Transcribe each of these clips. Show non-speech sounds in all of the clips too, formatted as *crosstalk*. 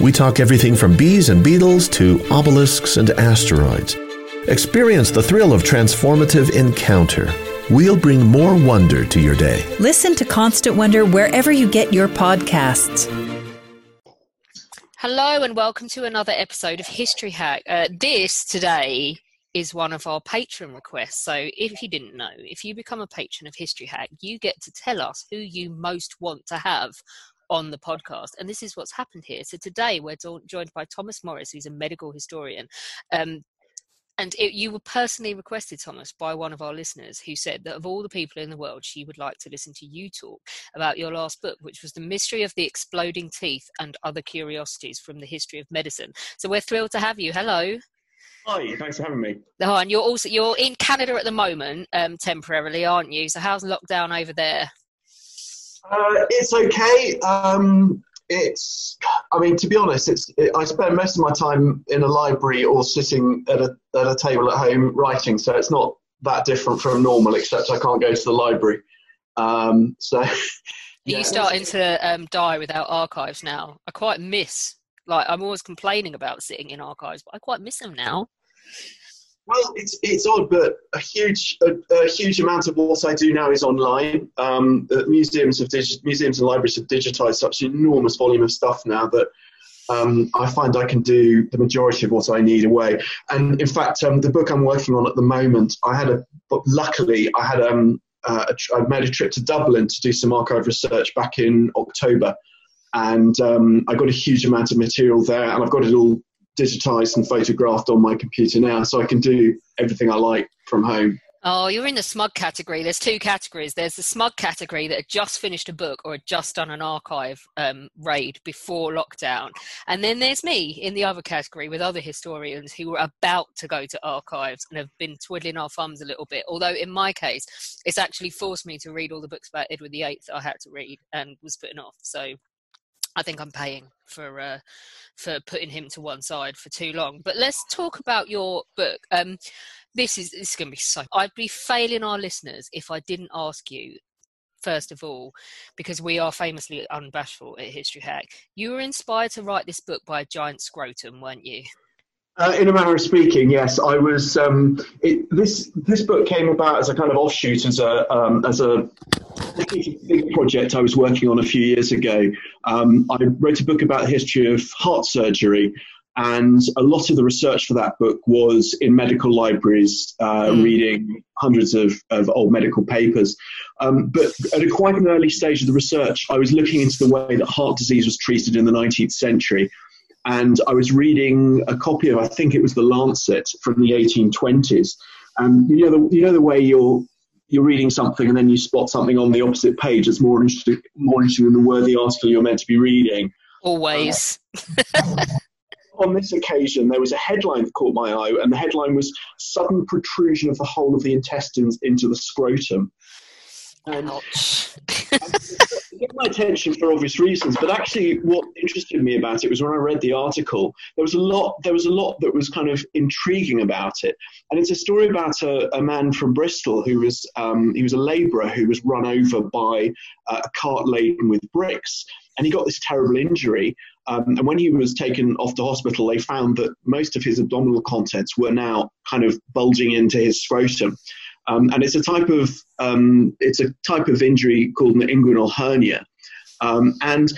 we talk everything from bees and beetles to obelisks and asteroids. Experience the thrill of transformative encounter. We'll bring more wonder to your day. Listen to Constant Wonder wherever you get your podcasts. Hello and welcome to another episode of History Hack. Uh, this today is one of our patron requests. So if you didn't know, if you become a patron of History Hack, you get to tell us who you most want to have on the podcast. And this is what's happened here. So today we're joined by Thomas Morris, who's a medical historian. Um, and it, you were personally requested, Thomas, by one of our listeners who said that of all the people in the world, she would like to listen to you talk about your last book, which was The Mystery of the Exploding Teeth and Other Curiosities from the History of Medicine. So we're thrilled to have you. Hello. Hi, thanks for having me. Oh, and you're also you're in Canada at the moment, um, temporarily, aren't you? So how's lockdown over there? Uh, it's okay. Um, it's i mean to be honest it's it, i spend most of my time in a library or sitting at a, at a table at home writing so it's not that different from normal except i can't go to the library um, so *laughs* yeah. you starting to um, die without archives now i quite miss like i'm always complaining about sitting in archives but i quite miss them now well, it's it's odd, but a huge a, a huge amount of what I do now is online. Um, museums have digi- museums and libraries have digitized such an enormous volume of stuff now that um, I find I can do the majority of what I need away. And in fact, um, the book I'm working on at the moment, I had a but luckily I had um uh, I made a trip to Dublin to do some archive research back in October, and um, I got a huge amount of material there, and I've got it all digitized and photographed on my computer now, so I can do everything I like from home. Oh, you're in the smug category. There's two categories. There's the smug category that had just finished a book or had just done an archive um, raid before lockdown. And then there's me in the other category with other historians who were about to go to archives and have been twiddling our thumbs a little bit. Although in my case, it's actually forced me to read all the books about Edward VIII that I had to read and was putting off. So I think I'm paying for uh, for putting him to one side for too long. But let's talk about your book. Um, this is this is going to be so. I'd be failing our listeners if I didn't ask you first of all, because we are famously unbashful at History Hack. You were inspired to write this book by a giant scrotum, weren't you? Uh, in a manner of speaking, yes. I was. Um, it, this this book came about as a kind of offshoot, as a um, as a big project I was working on a few years ago. Um, I wrote a book about the history of heart surgery, and a lot of the research for that book was in medical libraries, uh, mm. reading hundreds of, of old medical papers. Um, but at a quite an early stage of the research, I was looking into the way that heart disease was treated in the 19th century and I was reading a copy of, I think it was the Lancet from the 1820s. And you know the, you know the way you're you're reading something and then you spot something on the opposite page that's more interesting, more interesting than the worthy article you're meant to be reading. Always. Uh, *laughs* on this occasion, there was a headline that caught my eye, and the headline was "Sudden protrusion of the whole of the intestines into the scrotum." And *laughs* get my attention for obvious reasons, but actually, what interested me about it was when I read the article. There was a lot. There was a lot that was kind of intriguing about it, and it's a story about a, a man from Bristol who was um, he was a labourer who was run over by uh, a cart laden with bricks, and he got this terrible injury. Um, and when he was taken off to hospital, they found that most of his abdominal contents were now kind of bulging into his scrotum. Um, and it's a type of um, it's a type of injury called an inguinal hernia. Um, and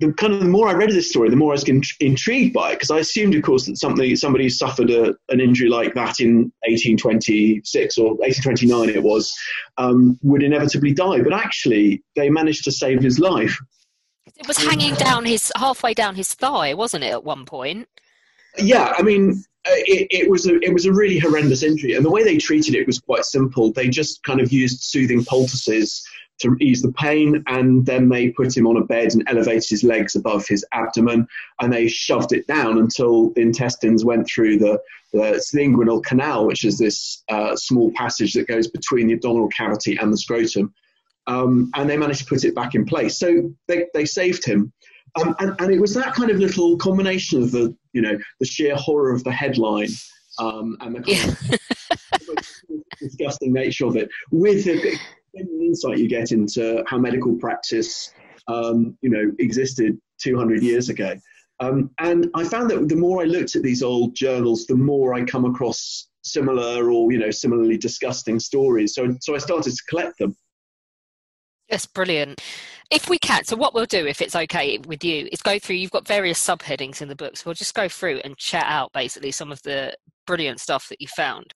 the kind of the more I read this story, the more I was in, intrigued by it because I assumed, of course, that something somebody who suffered a, an injury like that in 1826 or 1829 it was um, would inevitably die, but actually they managed to save his life. It was hanging down his halfway down his thigh, wasn't it, at one point? Yeah, I mean, it, it, was a it was a really horrendous injury, and the way they treated it was quite simple. They just kind of used soothing poultices to ease the pain, and then they put him on a bed and elevated his legs above his abdomen, and they shoved it down until the intestines went through the, the, inguinal canal, which is this uh, small passage that goes between the abdominal cavity and the scrotum. Um, and they managed to put it back in place. So they, they saved him. Um, and, and, it was that kind of little combination of the, you know, the sheer horror of the headline um, and the kind yeah. of *laughs* disgusting nature of it with the insight you get into how medical practice, um, you know, existed 200 years ago. Um, and I found that the more I looked at these old journals, the more I come across similar or you know similarly disgusting stories. So so I started to collect them. That's brilliant. If we can, so what we'll do, if it's okay with you, is go through. You've got various subheadings in the book, so we'll just go through and chat out basically some of the brilliant stuff that you found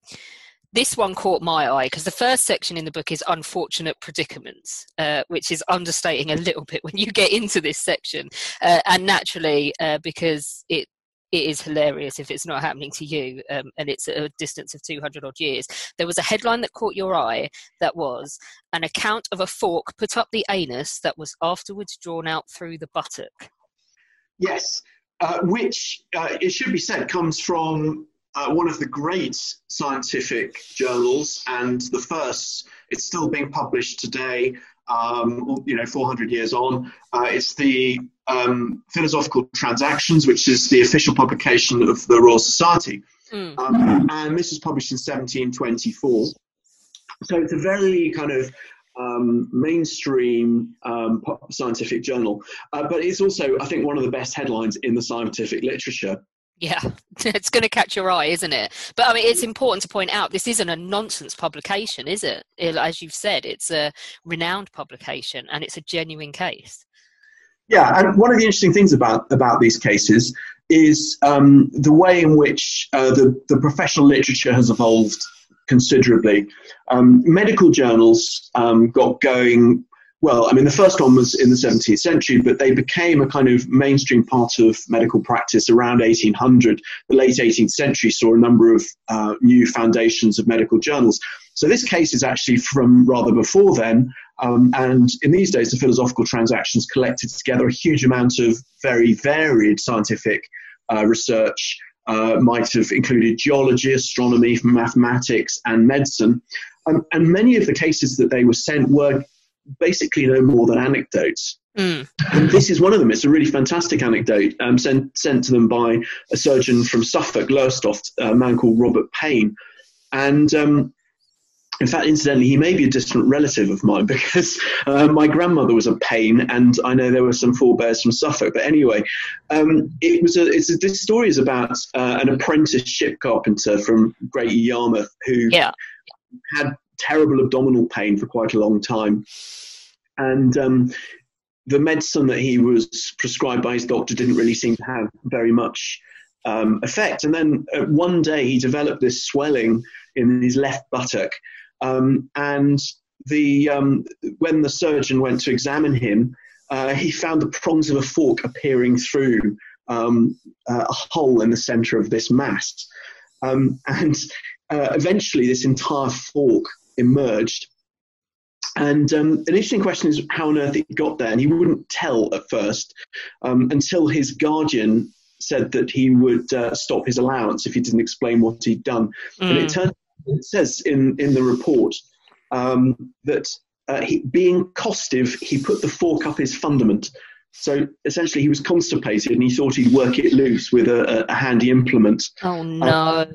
this one caught my eye because the first section in the book is unfortunate predicaments, uh, which is understating a little bit when you get into this section. Uh, and naturally, uh, because it it is hilarious if it's not happening to you um, and it's a distance of 200 odd years. There was a headline that caught your eye that was an account of a fork put up the anus that was afterwards drawn out through the buttock. Yes, uh, which uh, it should be said comes from uh, one of the great scientific journals and the first. It's still being published today. Um, you know, 400 years on. Uh, it's the um, Philosophical Transactions, which is the official publication of the Royal Society. Mm. Um, and this was published in 1724. So it's a very kind of um, mainstream um, scientific journal, uh, but it's also, I think, one of the best headlines in the scientific literature. Yeah, *laughs* it's going to catch your eye, isn't it? But I mean, it's important to point out this isn't a nonsense publication, is it? As you've said, it's a renowned publication and it's a genuine case. Yeah, and one of the interesting things about about these cases is um, the way in which uh, the the professional literature has evolved considerably. Um, medical journals um, got going well, I mean, the first one was in the 17th century, but they became a kind of mainstream part of medical practice around 1800. The late 18th century saw a number of uh, new foundations of medical journals. So this case is actually from rather before then. Um, and in these days, the philosophical transactions collected together a huge amount of very varied scientific uh, research. Uh, might have included geology, astronomy, mathematics, and medicine. Um, and many of the cases that they were sent were basically no more than anecdotes. Mm. And this is one of them. It's a really fantastic anecdote um, sent, sent to them by a surgeon from Suffolk, Lowestoft, a man called Robert Payne. And um, in fact, incidentally, he may be a distant relative of mine *laughs* because uh, my grandmother was a Payne, and I know there were some forebears from Suffolk. But anyway, um, it was a, it's a, this story is about uh, an apprentice ship carpenter from Great Yarmouth who yeah. had terrible abdominal pain for quite a long time. And um, the medicine that he was prescribed by his doctor didn't really seem to have very much um, effect. And then uh, one day he developed this swelling in his left buttock. Um, and the, um, when the surgeon went to examine him, uh, he found the prongs of a fork appearing through um, uh, a hole in the center of this mass. Um, and uh, eventually, this entire fork emerged. And um, an interesting question is how on earth it got there. And he wouldn't tell at first um, until his guardian said that he would uh, stop his allowance if he didn't explain what he'd done. Mm. And it turns it says in, in the report um, that uh, he, being costive, he put the fork up his fundament. So essentially, he was constipated and he thought he'd work it loose with a, a handy implement. Oh, no.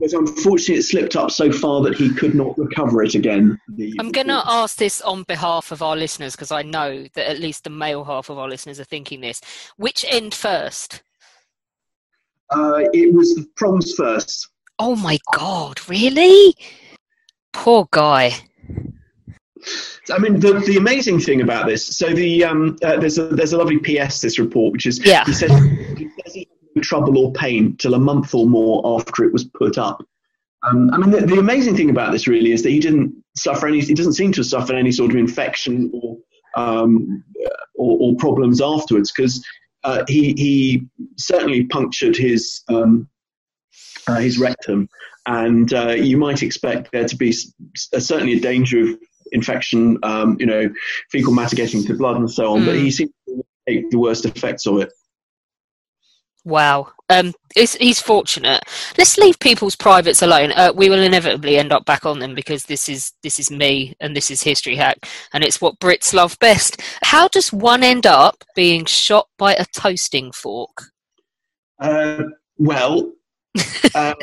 But unfortunately, it slipped up so far that he could not recover it again. The, I'm going to ask this on behalf of our listeners because I know that at least the male half of our listeners are thinking this. Which end first? Uh, it was the prongs first. Oh my god, really? Poor guy. I mean, the, the amazing thing about this. So the um, uh, there's a there's a lovely PS this report, which is yeah. he says he says he trouble or pain till a month or more after it was put up. Um, I mean, the, the, amazing thing about this really is that he didn't suffer any. He doesn't seem to have suffered any sort of infection or um, or, or, problems afterwards because uh, he he certainly punctured his um, uh, his rectum, and uh, you might expect there to be certainly a danger of infection, um, you know, fecal matter getting to blood and so on. Mm. But he seems to take the worst effects of it. Wow, um, he's fortunate. Let's leave people's privates alone. Uh, we will inevitably end up back on them because this is this is me and this is History Hack, and it's what Brits love best. How does one end up being shot by a toasting fork? Uh, well, *laughs* uh,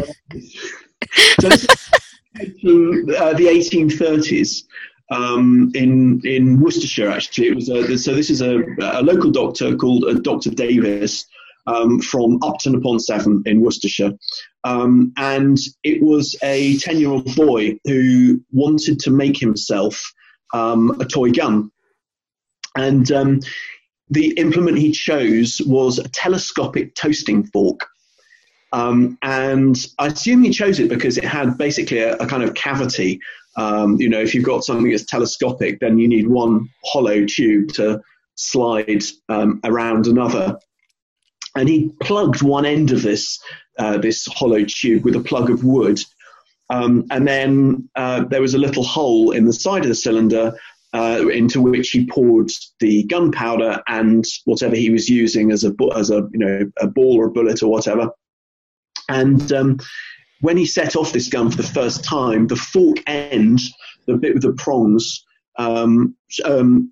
so uh, the 1830s. Um, in in Worcestershire. Actually, it was a, so. This is a, a local doctor called uh, Doctor Davis um, from Upton upon Severn in Worcestershire, um, and it was a ten-year-old boy who wanted to make himself um, a toy gun, and um, the implement he chose was a telescopic toasting fork. Um, and I assume he chose it because it had basically a, a kind of cavity. Um, you know, if you've got something that's telescopic, then you need one hollow tube to slide um, around another. And he plugged one end of this uh, this hollow tube with a plug of wood, um, and then uh, there was a little hole in the side of the cylinder uh, into which he poured the gunpowder and whatever he was using as a as a you know a ball or a bullet or whatever. And um, when he set off this gun for the first time, the fork end, the bit with the prongs, um, um,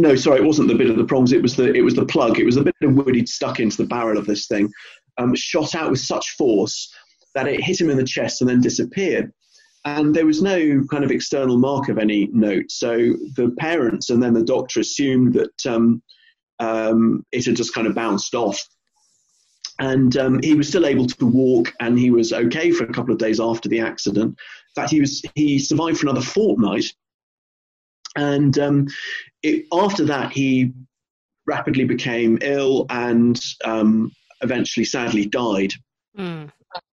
no, sorry, it wasn't the bit of the prongs. It was the it was the plug. It was a bit of wood he'd stuck into the barrel of this thing. Um, shot out with such force that it hit him in the chest and then disappeared. And there was no kind of external mark of any note. So the parents and then the doctor assumed that um, um, it had just kind of bounced off and um, he was still able to walk and he was okay for a couple of days after the accident in fact he was he survived for another fortnight and um, it, after that he rapidly became ill and um, eventually sadly died mm.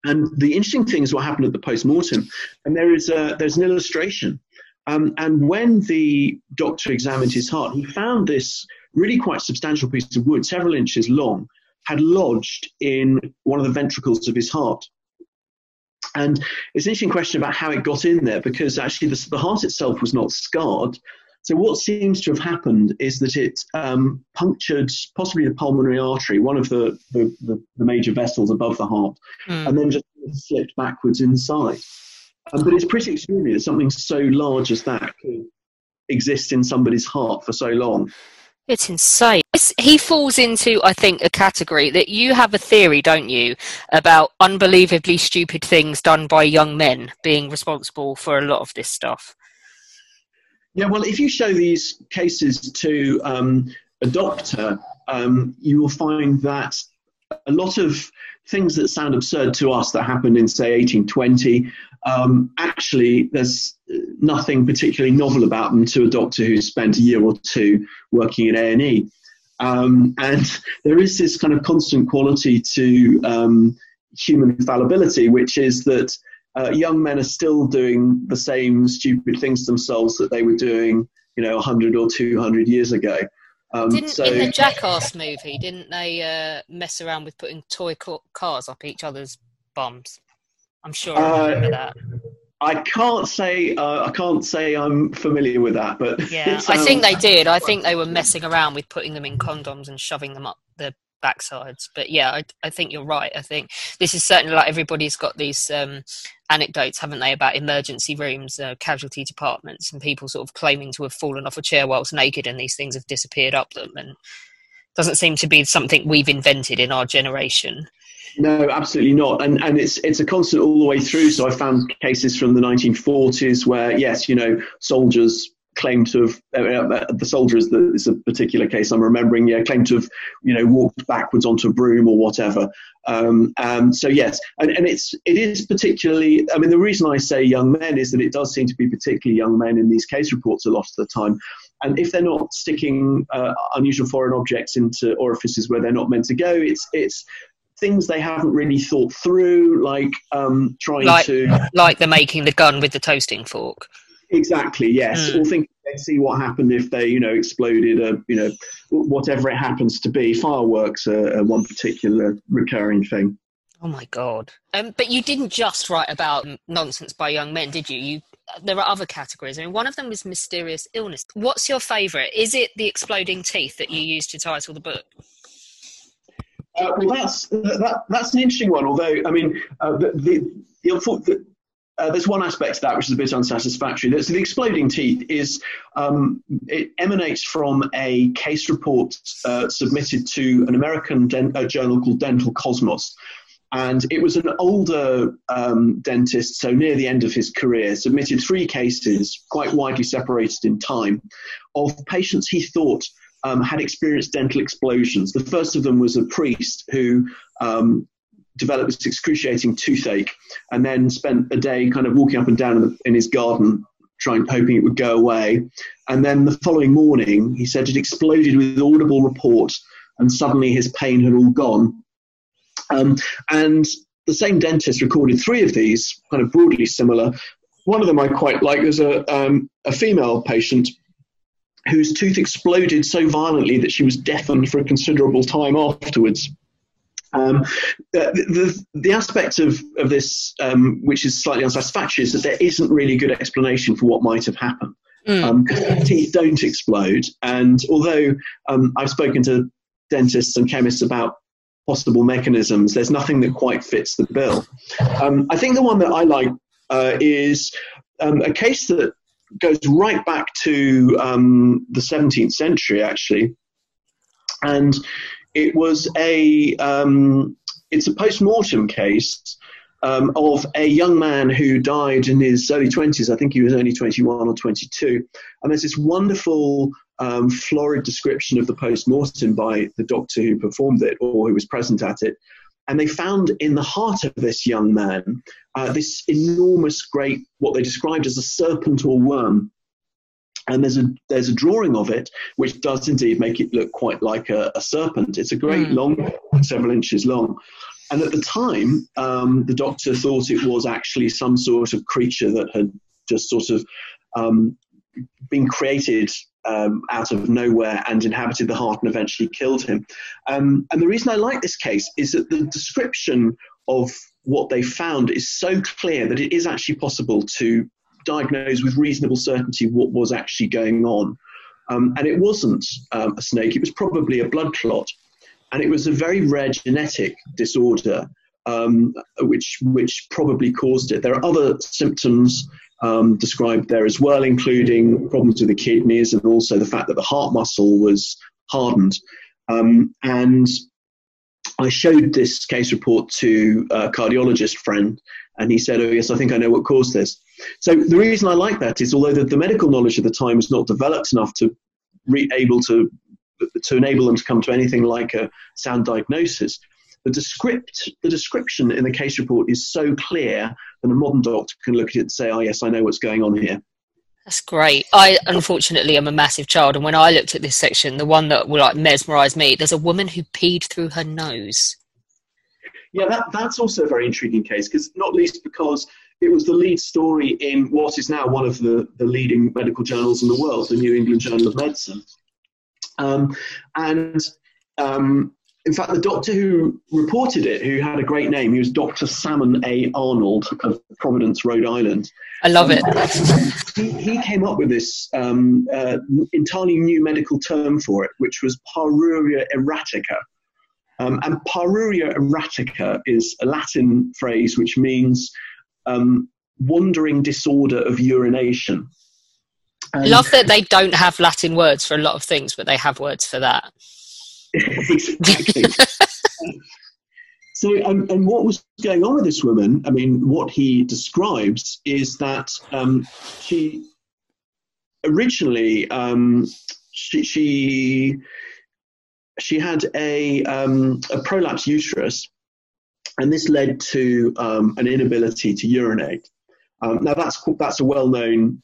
and the interesting thing is what happened at the post-mortem and there is a, there's an illustration um, and when the doctor examined his heart he found this really quite substantial piece of wood several inches long had lodged in one of the ventricles of his heart. And it's an interesting question about how it got in there because actually the, the heart itself was not scarred. So what seems to have happened is that it um, punctured possibly the pulmonary artery, one of the, the, the, the major vessels above the heart, mm. and then just slipped backwards inside. Um, but it's pretty extraordinary that something so large as that could exist in somebody's heart for so long. It's insane. He falls into, I think, a category that you have a theory, don't you, about unbelievably stupid things done by young men being responsible for a lot of this stuff. Yeah, well, if you show these cases to um, a doctor, um, you will find that a lot of things that sound absurd to us that happened in, say, 1820, um, actually, there's nothing particularly novel about them to a doctor who spent a year or two working in A&E. Um, and there is this kind of constant quality to um, human fallibility, which is that uh, young men are still doing the same stupid things themselves that they were doing, you know, 100 or 200 years ago. Um, didn't so, in the Jackass movie? Didn't they uh, mess around with putting toy cars up each other's bums? I'm sure I remember uh, that. I can't say uh, I can't say I'm familiar with that, but yeah, *laughs* I think they did. I think they were messing around with putting them in condoms and shoving them up the backsides. But yeah, I, I think you're right. I think this is certainly like everybody's got these um, anecdotes, haven't they, about emergency rooms, uh, casualty departments, and people sort of claiming to have fallen off a chair whilst naked, and these things have disappeared up them, and doesn't seem to be something we've invented in our generation. No, absolutely not. And and it's it's a constant all the way through. So I found cases from the 1940s where yes, you know, soldiers claimed to have uh, uh, the soldiers the, is a particular case I'm remembering. Yeah, claimed to have you know walked backwards onto a broom or whatever. Um, um, so yes, and, and it's it is particularly. I mean, the reason I say young men is that it does seem to be particularly young men in these case reports a lot of the time. And if they're not sticking uh, unusual foreign objects into orifices where they're not meant to go, it's it's things they haven't really thought through, like um, trying like, to like the making the gun with the toasting fork. Exactly. Yes. Mm. Or think they see what happened if they, you know, exploded a, you know, whatever it happens to be. Fireworks are, are one particular recurring thing. Oh my god! Um, but you didn't just write about nonsense by young men, did you? You there are other categories. I mean, one of them was mysterious illness. What's your favourite? Is it the exploding teeth that you used to title the book? Uh, well, that's that, that's an interesting one. Although, I mean, uh, the, the, the, uh, there's one aspect to that which is a bit unsatisfactory. So the exploding teeth is um, it emanates from a case report uh, submitted to an American den- journal called Dental Cosmos. And it was an older um, dentist, so near the end of his career, submitted three cases, quite widely separated in time, of patients he thought um, had experienced dental explosions. The first of them was a priest who um, developed this excruciating toothache and then spent a day kind of walking up and down in, the, in his garden trying hoping it would go away. And then the following morning he said it exploded with audible report and suddenly his pain had all gone. Um, and the same dentist recorded three of these kind of broadly similar. One of them i quite like there's a, um, a female patient whose tooth exploded so violently that she was deafened for a considerable time afterwards um, the, the, the, aspect of, of this, um, which is slightly unsatisfactory, is that there isn't really a good explanation for what might have happened. Mm. Um, teeth don't explode. And although um, I've spoken to dentists and chemists about possible mechanisms, there's nothing that quite fits the bill. Um, I think the one that I like uh, is um, a case that goes right back to um, the 17th century, actually. And it was a um, it's a post mortem case um, of a young man who died in his early 20s. I think he was only 21 or 22. And there's this wonderful, um, florid description of the post mortem by the doctor who performed it or who was present at it. And they found in the heart of this young man uh, this enormous, great, what they described as a serpent or worm and there's a there's a drawing of it which does indeed make it look quite like a, a serpent. It's a great mm. long, several inches long. And at the time, um, the doctor thought it was actually some sort of creature that had just sort of um, been created um, out of nowhere and inhabited the heart and eventually killed him. Um, and the reason I like this case is that the description of what they found is so clear that it is actually possible to diagnose with reasonable certainty what was actually going on. Um, and it wasn't um, a snake, it was probably a blood clot. And it was a very rare genetic disorder um, which, which probably caused it. There are other symptoms um, described there as well, including problems with the kidneys and also the fact that the heart muscle was hardened. Um, and I showed this case report to a cardiologist friend, and he said, "Oh yes, I think I know what caused this." So the reason I like that is, although the, the medical knowledge at the time was not developed enough to able to to enable them to come to anything like a sound diagnosis, the descript the description in the case report is so clear that a modern doctor can look at it and say, "Oh yes, I know what's going on here." That's great. I unfortunately am a massive child, and when I looked at this section, the one that will like mesmerise me, there's a woman who peed through her nose. Yeah, that, that's also a very intriguing case, because not least because it was the lead story in what is now one of the, the leading medical journals in the world, the New England Journal of Medicine. Um, and um, in fact, the doctor who reported it, who had a great name, he was Dr. Salmon A. Arnold of Providence, Rhode Island. I love it. He, he came up with this um, uh, entirely new medical term for it, which was paruria erratica. Um, and paruria erratica is a Latin phrase which means um, wandering disorder of urination. I love that they don't have Latin words for a lot of things, but they have words for that. *laughs* exactly. so, um, and what was going on with this woman? I mean, what he describes is that um, she originally, um, she, she she had a um, a prolapse uterus, and this led to um, an inability to urinate. Um, now that's that's a well known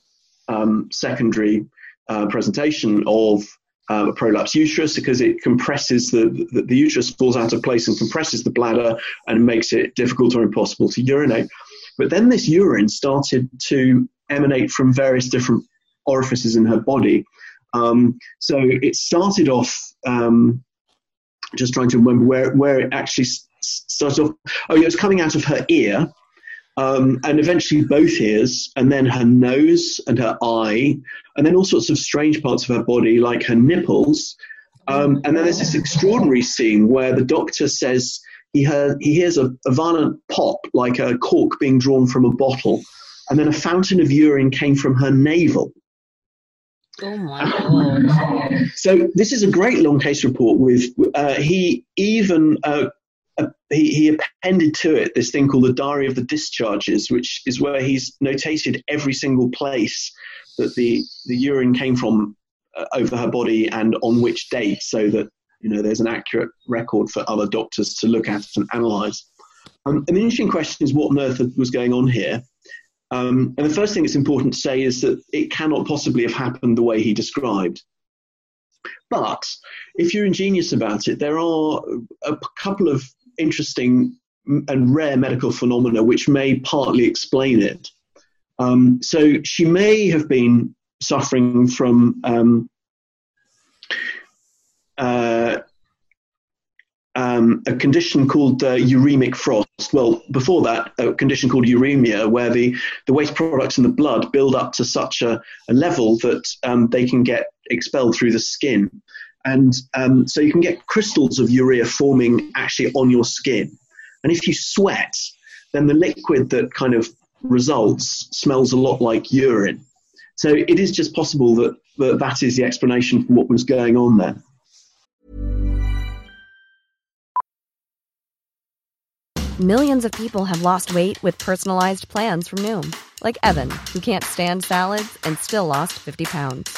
um, secondary uh, presentation of uh, a prolapse uterus because it compresses the, the, the uterus falls out of place and compresses the bladder and makes it difficult or impossible to urinate. But then this urine started to emanate from various different orifices in her body. Um, so it started off, um, just trying to remember where, where it actually started off. Oh, yeah, it was coming out of her ear. Um, and eventually both ears, and then her nose and her eye, and then all sorts of strange parts of her body, like her nipples. Um, and then there's this extraordinary scene where the doctor says he, heard, he hears a, a violent pop, like a cork being drawn from a bottle, and then a fountain of urine came from her navel. Oh my god! *laughs* So this is a great long case report. With uh, he even uh, he, he appended to it this thing called the Diary of the Discharges, which is where he's notated every single place that the the urine came from uh, over her body and on which date, so that you know there's an accurate record for other doctors to look at and analyse. Um, and the interesting question is what on earth was going on here. Um, and the first thing it's important to say is that it cannot possibly have happened the way he described. But if you're ingenious about it, there are a couple of interesting and rare medical phenomena which may partly explain it. Um, so she may have been suffering from um, uh, um, a condition called uh, uremic frost. Well, before that, a condition called uremia, where the, the waste products in the blood build up to such a, a level that um, they can get expelled through the skin. And um, so you can get crystals of urea forming actually on your skin. And if you sweat, then the liquid that kind of results smells a lot like urine. So it is just possible that, that that is the explanation for what was going on there. Millions of people have lost weight with personalized plans from Noom, like Evan, who can't stand salads and still lost 50 pounds.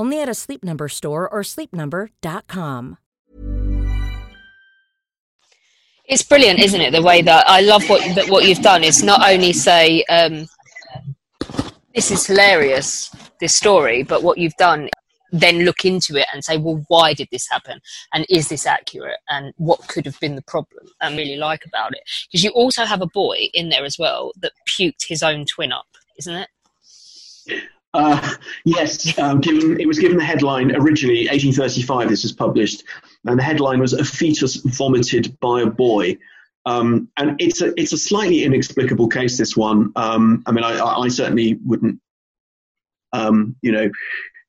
Only at a Sleep Number store or sleepnumber.com. It's brilliant, isn't it? The way that I love what that what you've done is not only say um, this is hilarious, this story, but what you've done then look into it and say, well, why did this happen? And is this accurate? And what could have been the problem? And really like about it. Because you also have a boy in there as well that puked his own twin up, isn't it? Uh, *laughs* yes, um, given, it was given the headline originally, 1835, this was published, and the headline was A Fetus Vomited by a Boy. Um, and it's a, it's a slightly inexplicable case, this one. Um, I mean, I, I certainly wouldn't, um, you know,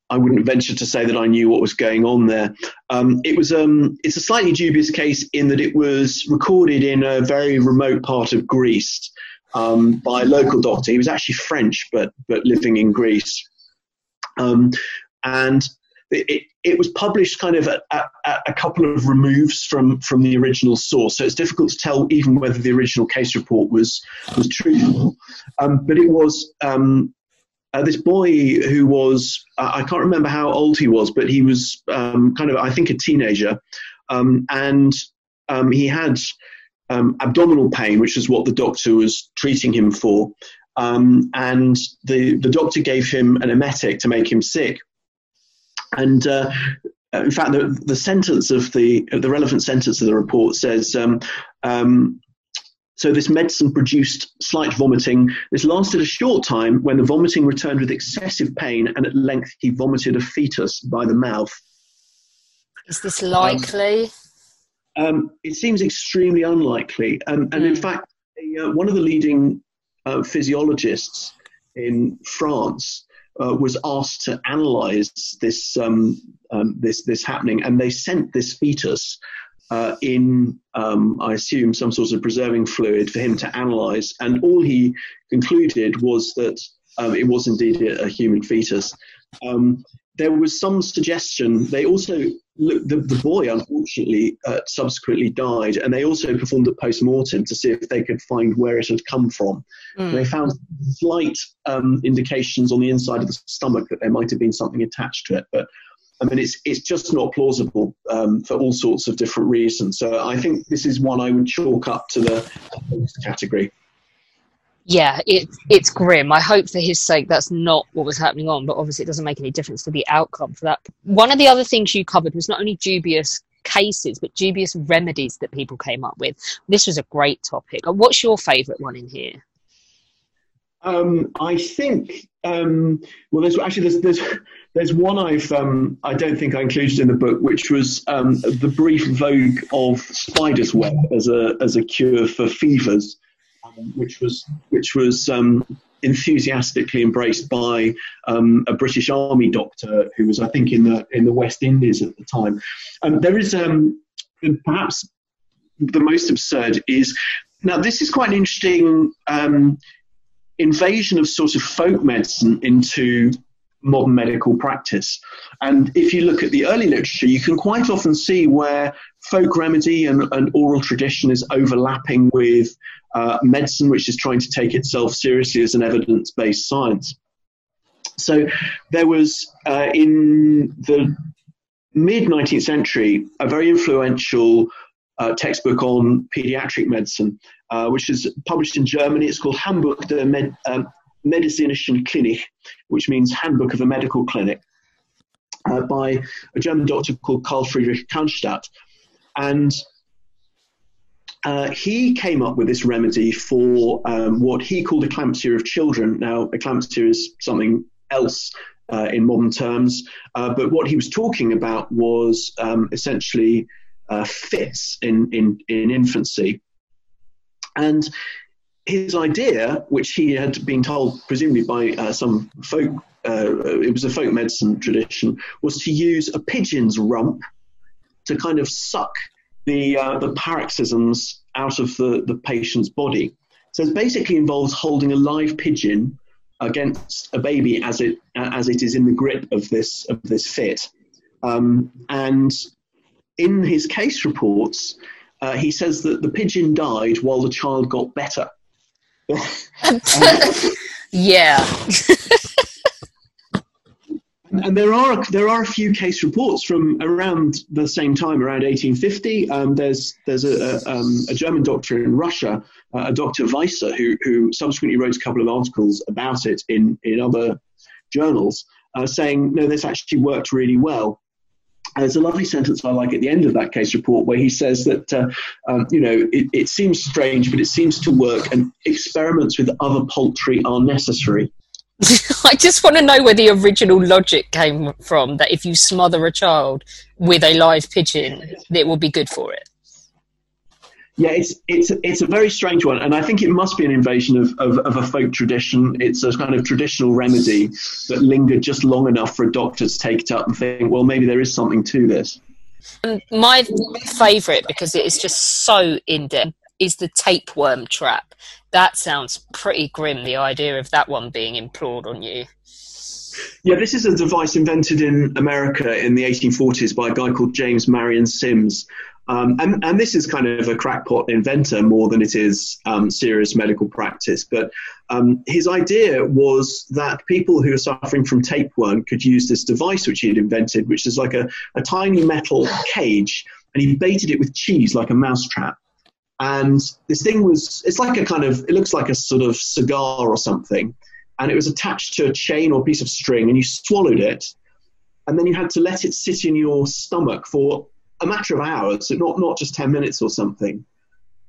I wouldn't venture to say that I knew what was going on there. Um, it was um, it's a slightly dubious case in that it was recorded in a very remote part of Greece um, by a local doctor. He was actually French, but but living in Greece, um, and it, it was published kind of at, at, at, a couple of removes from from the original source. So it's difficult to tell even whether the original case report was was truthful. Um, but it was um, uh, this boy who was uh, I can't remember how old he was, but he was um, kind of I think a teenager, um, and he had um, abdominal pain, which is what the doctor was treating him for, um, and the the doctor gave him an emetic to make him sick. And uh, in fact, the, the sentence of the the relevant sentence of the report says. Um, um, so this medicine produced slight vomiting. This lasted a short time when the vomiting returned with excessive pain, and at length he vomited a fetus by the mouth. Is this likely? Um, um, it seems extremely unlikely, um, and in hmm. fact, uh, one of the leading uh, physiologists in France uh, was asked to analyze this um, um, this this happening, and they sent this fetus uh, in, um, I assume, some sort of preserving fluid for him to analyze, and all he concluded was that um, it was indeed a, a human fetus. Um, there was some suggestion. They also the, the boy unfortunately uh, subsequently died, and they also performed a post mortem to see if they could find where it had come from. Mm. They found slight um, indications on the inside of the stomach that there might have been something attached to it, but I mean, it's it's just not plausible um, for all sorts of different reasons. So I think this is one I would chalk up to the category yeah, it, it's grim. I hope for his sake that's not what was happening on, but obviously it doesn't make any difference to the outcome for that. One of the other things you covered was not only dubious cases, but dubious remedies that people came up with. This was a great topic. What's your favourite one in here? Um, I think um, well, there's actually there's there's, there's one I've um, I don't think I included in the book, which was um, the brief vogue of spider's web as a as a cure for fevers um, which was which was um, enthusiastically embraced by um, a British Army doctor who was, I think, in the in the West Indies at the time. And there is um, perhaps the most absurd is now this is quite an interesting um, invasion of sort of folk medicine into modern medical practice. And if you look at the early literature, you can quite often see where folk remedy and, and oral tradition is overlapping with uh, medicine, which is trying to take itself seriously as an evidence based science. So there was uh, in the mid 19th century a very influential uh, textbook on pediatric medicine, uh, which is published in Germany. It's called Handbuch der Med- um, Medizinischen Klinik, which means Handbook of a Medical Clinic, uh, by a German doctor called Karl Friedrich Canstatt. And uh, he came up with this remedy for um, what he called eclampsia of children. Now, eclampsia is something else uh, in modern terms, uh, but what he was talking about was um, essentially uh, fits in, in, in infancy. And his idea, which he had been told, presumably by uh, some folk, uh, it was a folk medicine tradition, was to use a pigeon's rump to kind of suck the uh, the paroxysms out of the, the patient's body. So it basically involves holding a live pigeon against a baby as it as it is in the grip of this of this fit. Um, and in his case reports, uh, he says that the pigeon died while the child got better. *laughs* yeah. *laughs* and there are there are a few case reports from around the same time, around 1850. Um, there's there's a, a, um, a, German doctor in Russia, uh, a Dr. Weisser, who who subsequently wrote a couple of articles about it in in other journals, uh, saying no, this actually worked really well. There's a lovely sentence I like at the end of that case report where he says that uh, um, you know it, it seems strange, but it seems to work, and experiments with other poultry are necessary. *laughs* I just want to know where the original logic came from that if you smother a child with a live pigeon, it will be good for it. Yeah, it's it's it's a very strange one, and I think it must be an invasion of, of, of, a folk tradition. It's a kind of traditional remedy that lingered just long enough for a doctor to take it up and think, well, maybe there is something to this. And my favourite, because it is just so in depth, is the tapeworm trap that sounds pretty grim, the idea of that one being implored on you. Yeah, this is a device invented in America in the 1840s by a guy called James Marion Sims. Um, and, and, this is kind of a crackpot inventor more than it is um, serious medical practice. But um, his idea was that people who are suffering from tapeworm could use this device which he had invented, which is like a, a tiny metal cage, and he baited it with cheese like a mousetrap. And this thing was, it's like a kind of, it looks like a sort of cigar or something. And it was attached to a chain or piece of string, and you swallowed it. and then you had to let it sit in your stomach for a matter of hours, not not just ten minutes or something.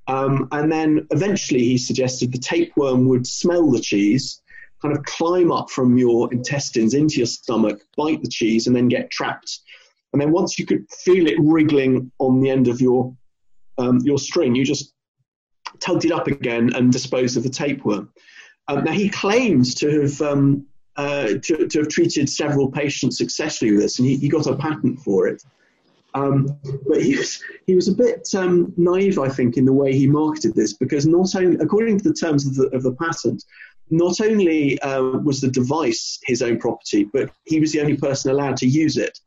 Um, and then eventually, he suggested the tapeworm would smell the cheese, kind of climb up from your intestines into your stomach, bite the cheese, and then get trapped. And then once you could feel it wriggling on the end of your um, your string, you just tugged it up again and disposed of the tapeworm. Um, now he claims to have um, uh, to, to, have treated several patients successfully with this, and he, he got a patent for it. Um, but he was, he was a bit um, naive, I think, in the way he marketed this, because not only, according to the terms of the, of the patent, not only uh, was the device his own property, but he was the only person allowed to use it.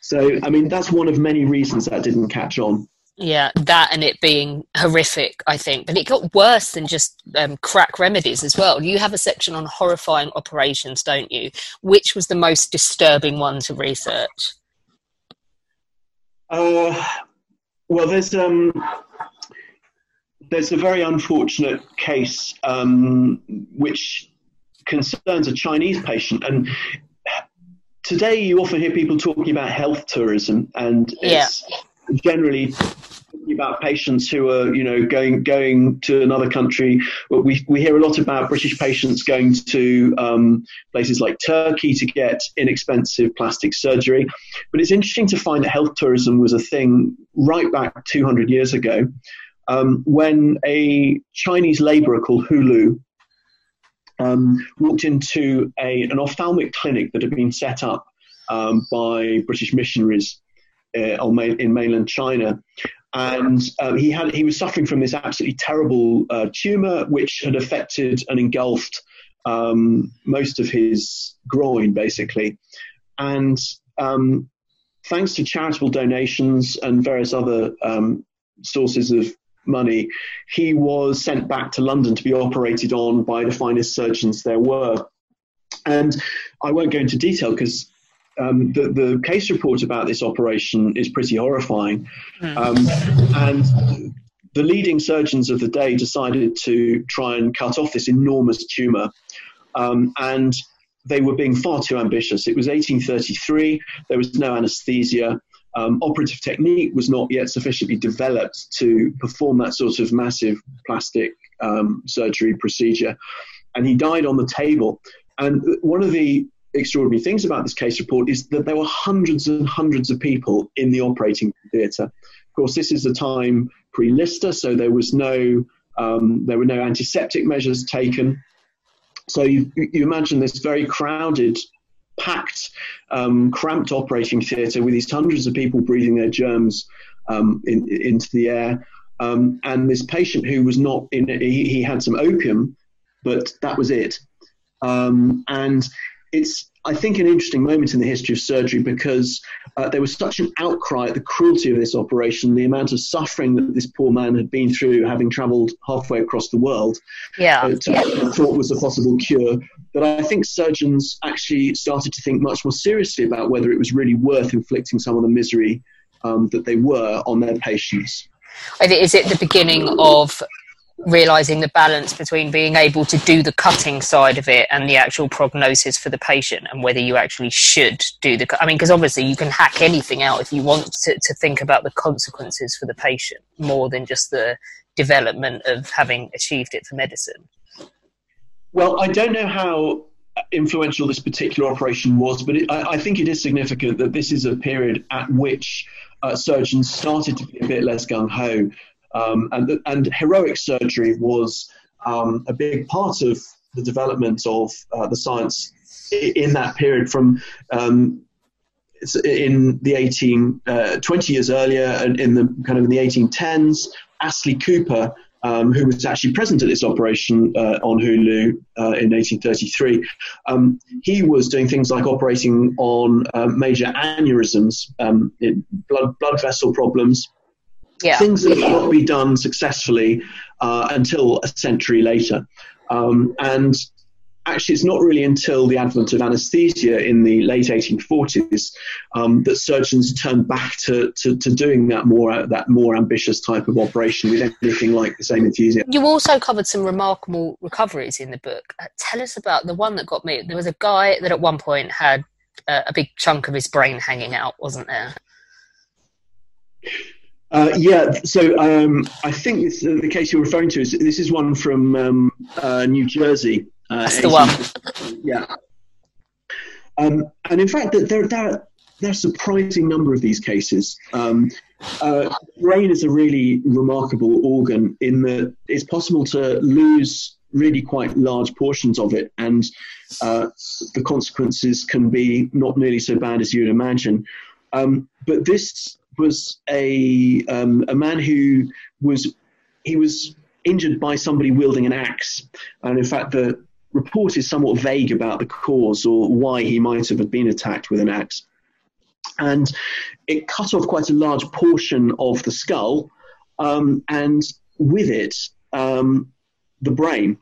So, I mean, that's one of many reasons that didn't catch on. Yeah, that and it being horrific, I think. But it got worse than just um, crack remedies as well. You have a section on horrifying operations, don't you? Which was the most disturbing one to research? Uh, well, there's um, there's a very unfortunate case um, which concerns a Chinese patient, and today you often hear people talking about health tourism, and it's generally about patients who are, you know, going going to another country. We we hear a lot about British patients going to um, places like Turkey to get inexpensive plastic surgery. But it's interesting to find that health tourism was a thing right back 200 years ago, um, when a Chinese labourer called Hoo Loo um, walked into a, an ophthalmic clinic that had been set up um, by British missionaries uh, in mainland China and um, he had he was suffering from this absolutely terrible uh, tumor, which had affected and engulfed um, most of his groin, basically. And um, thanks to charitable donations and various other um, sources of money, he was sent back to London to be operated on by the finest surgeons there were. And I won't go into detail because um, the, the case report about this operation is pretty horrifying. Mm. Um, and the leading surgeons of the day decided to try and cut off this enormous tumor. Um, and they were being far too ambitious. It was 1833, there was no anesthesia. Um, operative technique was not yet sufficiently developed to perform that sort of massive plastic um, surgery procedure. And he died on the table. And one of the extraordinary things about this case report is that there were hundreds and hundreds of people in the operating theatre. Of course, this is a time pre-Lister, so there was no um, there were no antiseptic measures taken. So you, you imagine this very crowded, packed, um, cramped operating theatre with these hundreds of people breathing their germs um, in, into the air, um, and this patient who was not in he, he had some opium, but that was it. Um, and it's I think an interesting moment in the history of surgery because uh, there was such an outcry at the cruelty of this operation, the amount of suffering that this poor man had been through, having travelled halfway across the world, yeah, uh, yeah. thought was a possible cure. That I think surgeons actually started to think much more seriously about whether it was really worth inflicting some of the misery um, that they were on their patients. Is it the beginning of realizing the balance between being able to do the cutting side of it and the actual prognosis for the patient and whether you actually should do the i mean because obviously you can hack anything out if you want to, to think about the consequences for the patient more than just the development of having achieved it for medicine. Well i don't know how influential this particular operation was but it, I, I, think it is significant that this is a period at which uh, surgeons started to be a bit less gung-ho um, and, and heroic surgery was um, a big part of the development of uh, the science in that period from um, in the 18, uh, 20 years earlier, and in the kind of in the 1810s, Astley Cooper, um, who was actually present at this operation uh, on Hoo Loo uh, in 1833, um, he was doing things like operating on uh, major aneurysms, um, blood blood vessel problems, yeah. things that cannot be done successfully uh, until a century later. Um, and actually, it's not really until the advent of anesthesia in the late 1840s um, that surgeons turned back to, to, to, doing that more that more ambitious type of operation with anything like the same enthusiasm. You also covered some remarkable recoveries in the book. Uh, tell us about the one that got me. There was a guy that at one point had uh, a big chunk of his brain hanging out, wasn't there? Uh, yeah, so um, I think this, uh, the case you're referring to is this is one from um, uh, New Jersey. Uh, That's the one. Yeah. Um, and in fact, there, there, there are a surprising number of these cases. Um, uh, brain is a really remarkable organ in that it's possible to lose really quite large portions of it, and uh, the consequences can be not nearly so bad as you'd imagine. Um, but this was a um, a man who was he was injured by somebody wielding an axe, and in fact the report is somewhat vague about the cause or why he might have been attacked with an axe. And it cut off quite a large portion of the skull, um, and with it, um, the brain.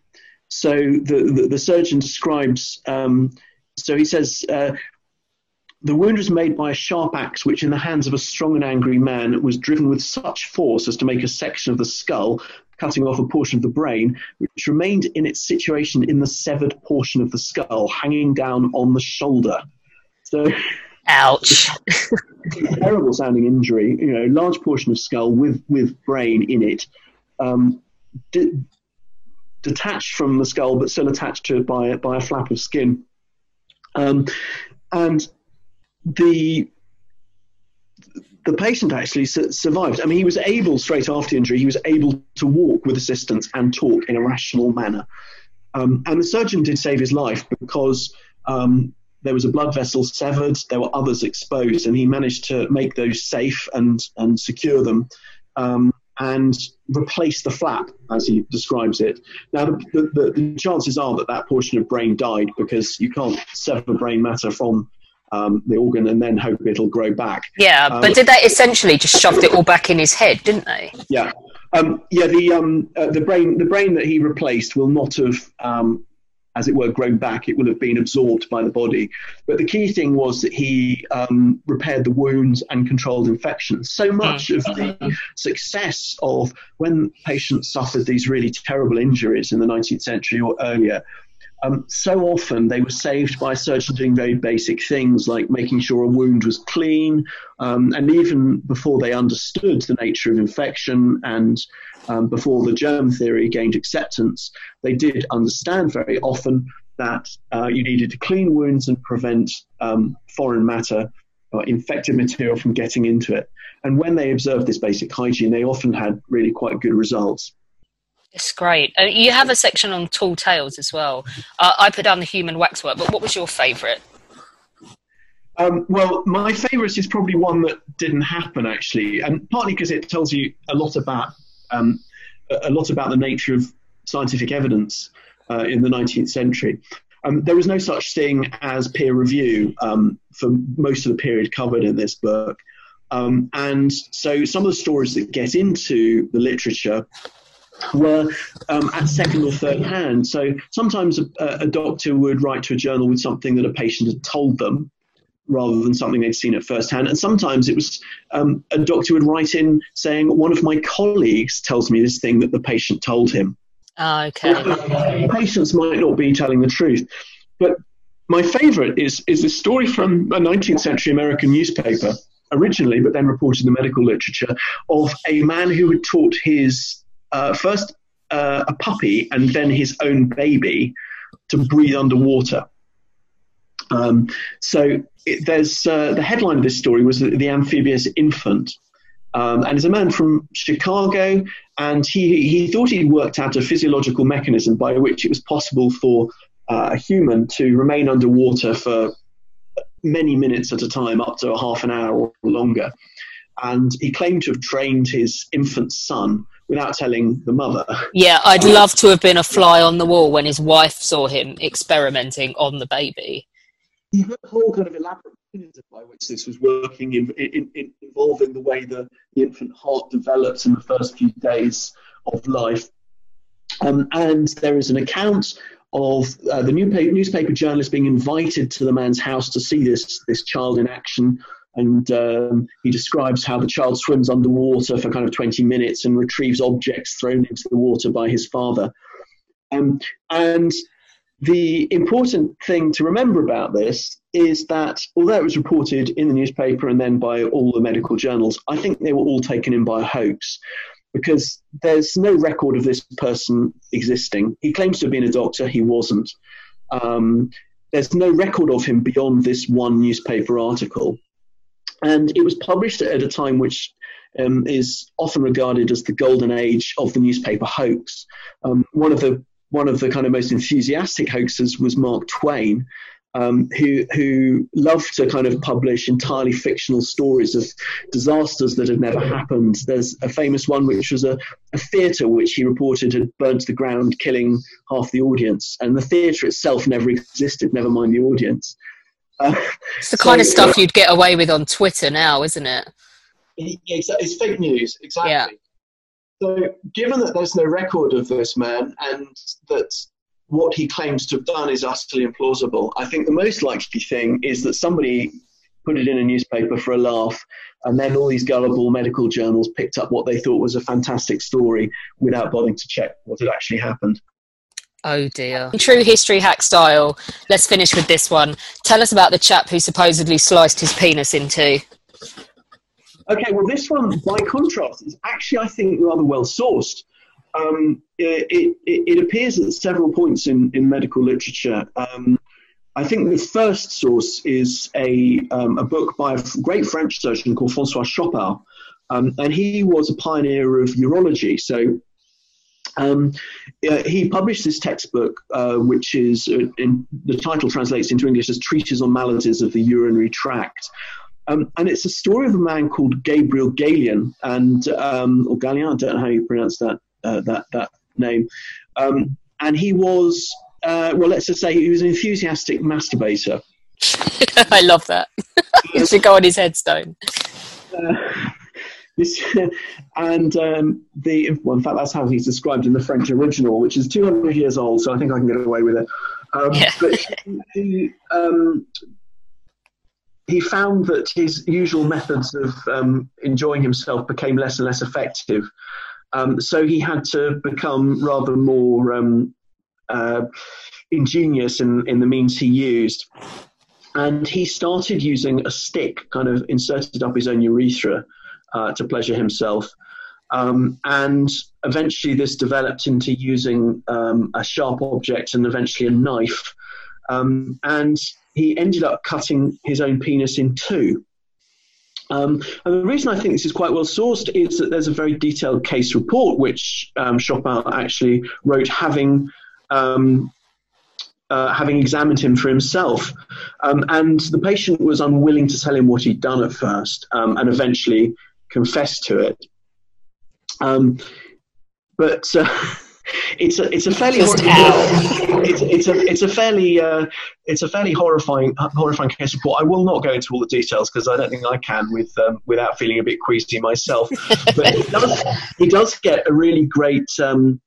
So the, the, the surgeon describes, um, so he says, uh, the wound was made by a sharp axe, which in the hands of a strong and angry man was driven with such force as to make a section of the skull, cutting off a portion of the brain, which remained in its situation in the severed portion of the skull, hanging down on the shoulder. So, ouch! *laughs* terrible sounding injury. You know, large portion of skull with with brain in it, um, detached from the skull, but still attached to it by by a flap of skin. Um, and the the patient actually su- survived. I mean, he was able straight after injury, he was able to walk with assistance and talk in a rational manner. Um, and the surgeon did save his life because um, there was a blood vessel severed, there were others exposed, and he managed to make those safe and and secure them. Um, and replace the flap, as he describes it. Now, the, the, the, chances are that that portion of brain died because you can't sever brain matter from um, the organ and then hope it'll grow back. Yeah, um, but did they essentially just shoved it all back in his head, didn't they? Yeah, um, yeah. The um, uh, the brain the brain that he replaced will not have, um, as it were, grown back. It will have been absorbed by the body. But the key thing was that he um, repaired the wounds and controlled infections. So much of the success of when patients suffered these really terrible injuries in the 19th century or earlier um, so often they were saved by a surgeon doing very basic things like making sure a wound was clean, um, and even before they understood the nature of infection and um, before the germ theory gained acceptance, they did understand very often that uh, you needed to clean wounds and prevent um, foreign matter or infected material from getting into it. And when they observed this basic hygiene, they often had really quite good results. It's great. Uh, you have a section on tall tales as well. Uh, I put down the human waxwork, but what was your favourite? Um, well, my favourite is probably one that didn't happen actually, and partly because it tells you a lot about um, a lot about the nature of scientific evidence uh, in the 19th century. Um, there was no such thing as peer review um, for most of the period covered in this book. Um, and so some of the stories that get into the literature were um, at second or third hand. So sometimes a, a, doctor would write to a journal with something that a patient had told them rather than something they'd seen at first hand. And sometimes it was um, a doctor would write in saying, One of my colleagues tells me this thing that the patient told him. Oh, okay. Patients might not be telling the truth. But my favorite is, is a story from a 19th century American newspaper originally, but then reported in the medical literature, of a man who had taught his uh, first uh, a puppy and then his own baby to breathe underwater. Um, so it, there's uh, the headline of this story was the, the amphibious infant, um, and it's a man from Chicago, and he he thought he'd worked out a physiological mechanism by which it was possible for uh, a human to remain underwater for many minutes at a time, up to a half an hour or longer. And he claimed to have trained his infant son without telling the mother. Yeah, I'd love to have been a fly on the wall when his wife saw him experimenting on the baby. He had a whole kind of elaborate mechanism by which this was working, in, in, in, involving the way the, the infant heart develops in the first few days of life. Um, and there is an account of uh, the newspaper, newspaper journalist being invited to the man's house to see this this child in action and um, he describes how the child swims underwater for kind of 20 minutes and retrieves objects thrown into the water by his father. Um, and the important thing to remember about this is that although it was reported in the newspaper and then by all the medical journals, I think they were all taken in by a hoax because there's no record of this person existing. He claims to have been a doctor, he wasn't. Um, there's no record of him beyond this one newspaper article. And it was published at a time which um, is often regarded as the golden age of the newspaper hoax. Um, one of the one of the kind of most enthusiastic hoaxers was Mark Twain, um, who who loved to kind of publish entirely fictional stories of disasters that had never happened. There's a famous one which was a, a theatre which he reported had burnt to the ground, killing half the audience, and the theatre itself never existed. Never mind the audience. It's the so, kind of stuff you'd get away with on Twitter now, isn't it? It's fake news, exactly. Yeah. So, given that there's no record of this man and that what he claims to have done is utterly implausible, I think the most likely thing is that somebody put it in a newspaper for a laugh, and then all these gullible medical journals picked up what they thought was a fantastic story without bothering to check what had actually happened. Oh dear. In true history hack style, let's finish with this one. Tell us about the chap who supposedly sliced his penis in two. Okay, well, this one, by contrast, is actually, I think, rather well sourced. Um, it, it, it, appears at several points in, in medical literature. Um, I think the first source is a, um, a book by a great French surgeon called Francois Chopart, um, and he was a pioneer of urology. So um, uh, he published this textbook, uh, which is uh, in, the title translates into English as Treatise on Maladies of the Urinary Tract. Um, and it's a story of a man called Gabriel Galien, and um, or Galien, I don't know how you pronounce that uh, that that name. Um, and he was, uh, well, let's just say he was an enthusiastic masturbator. *laughs* I love that. *laughs* he should go on his headstone. Uh, this, *laughs* and um, the well, in fact, that's how he's described in the French original, which is 200 years old. So I think I can get away with it. Um, yeah. but he, um, he found that his usual methods of um, enjoying himself became less and less effective. Um, so he had to become rather more um, uh, ingenious in, in the means he used. And he started using a stick, kind of inserted up his own urethra uh, to pleasure himself. Um, and eventually, this developed into using um, a sharp object and eventually a knife. Um, and he ended up cutting his own penis in two. Um, and the reason I think this is quite well sourced is that there's a very detailed case report which um, Chopart actually wrote, having um, uh, having examined him for himself. Um, and the patient was unwilling to tell him what he'd done at first, um, and eventually confessed to it. Um, but uh, *laughs* it's a it's a fairly *laughs* it's, it's a it's a fairly uh, it's a fairly horrifying horrifying case report. I will not go into all the details because I don't think I can with um, without feeling a bit queasy myself. *laughs* but he does he does get a really great um,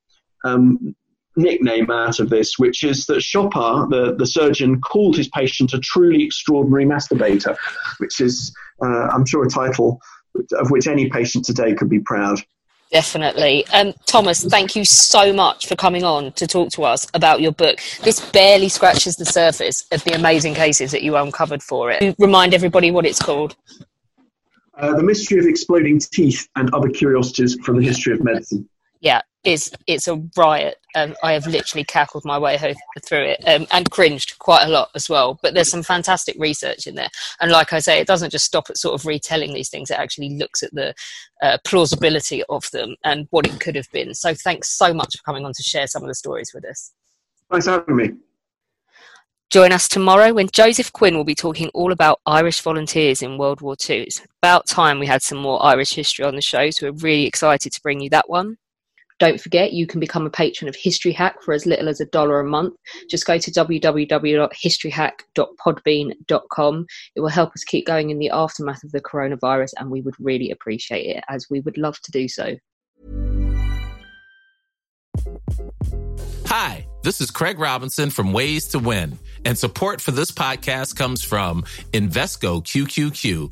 um, nickname out of this, which is that Chopart, the, the surgeon, called his patient a truly extraordinary masturbator, which is, uh, I'm sure, a title of which any patient today could be proud. Definitely. Um, Thomas, thank you so much for coming on to talk to us about your book. This barely scratches the surface of the amazing cases that you uncovered for it. Remind everybody what it's called. Uh, the Mystery of Exploding Teeth and Other Curiosities from the History of Medicine. Yeah, it's it's a riot. Um, I have literally cackled my way through it um, and cringed quite a lot as well. But there's some fantastic research in there, and like I say, it doesn't just stop at sort of retelling these things. It actually looks at the uh, plausibility of them and what it could have been. So thanks so much for coming on to share some of the stories with us. Thanks for having me. Join us tomorrow when Joseph Quinn will be talking all about Irish volunteers in World War II. It's about time we had some more Irish history on the show, so we're really excited to bring you that one. Don't forget, you can become a patron of History Hack for as little as a dollar a month. Just go to www.historyhack.podbean.com. It will help us keep going in the aftermath of the coronavirus, and we would really appreciate it, as we would love to do so. Hi, this is Craig Robinson from Ways to Win, and support for this podcast comes from Invesco QQQ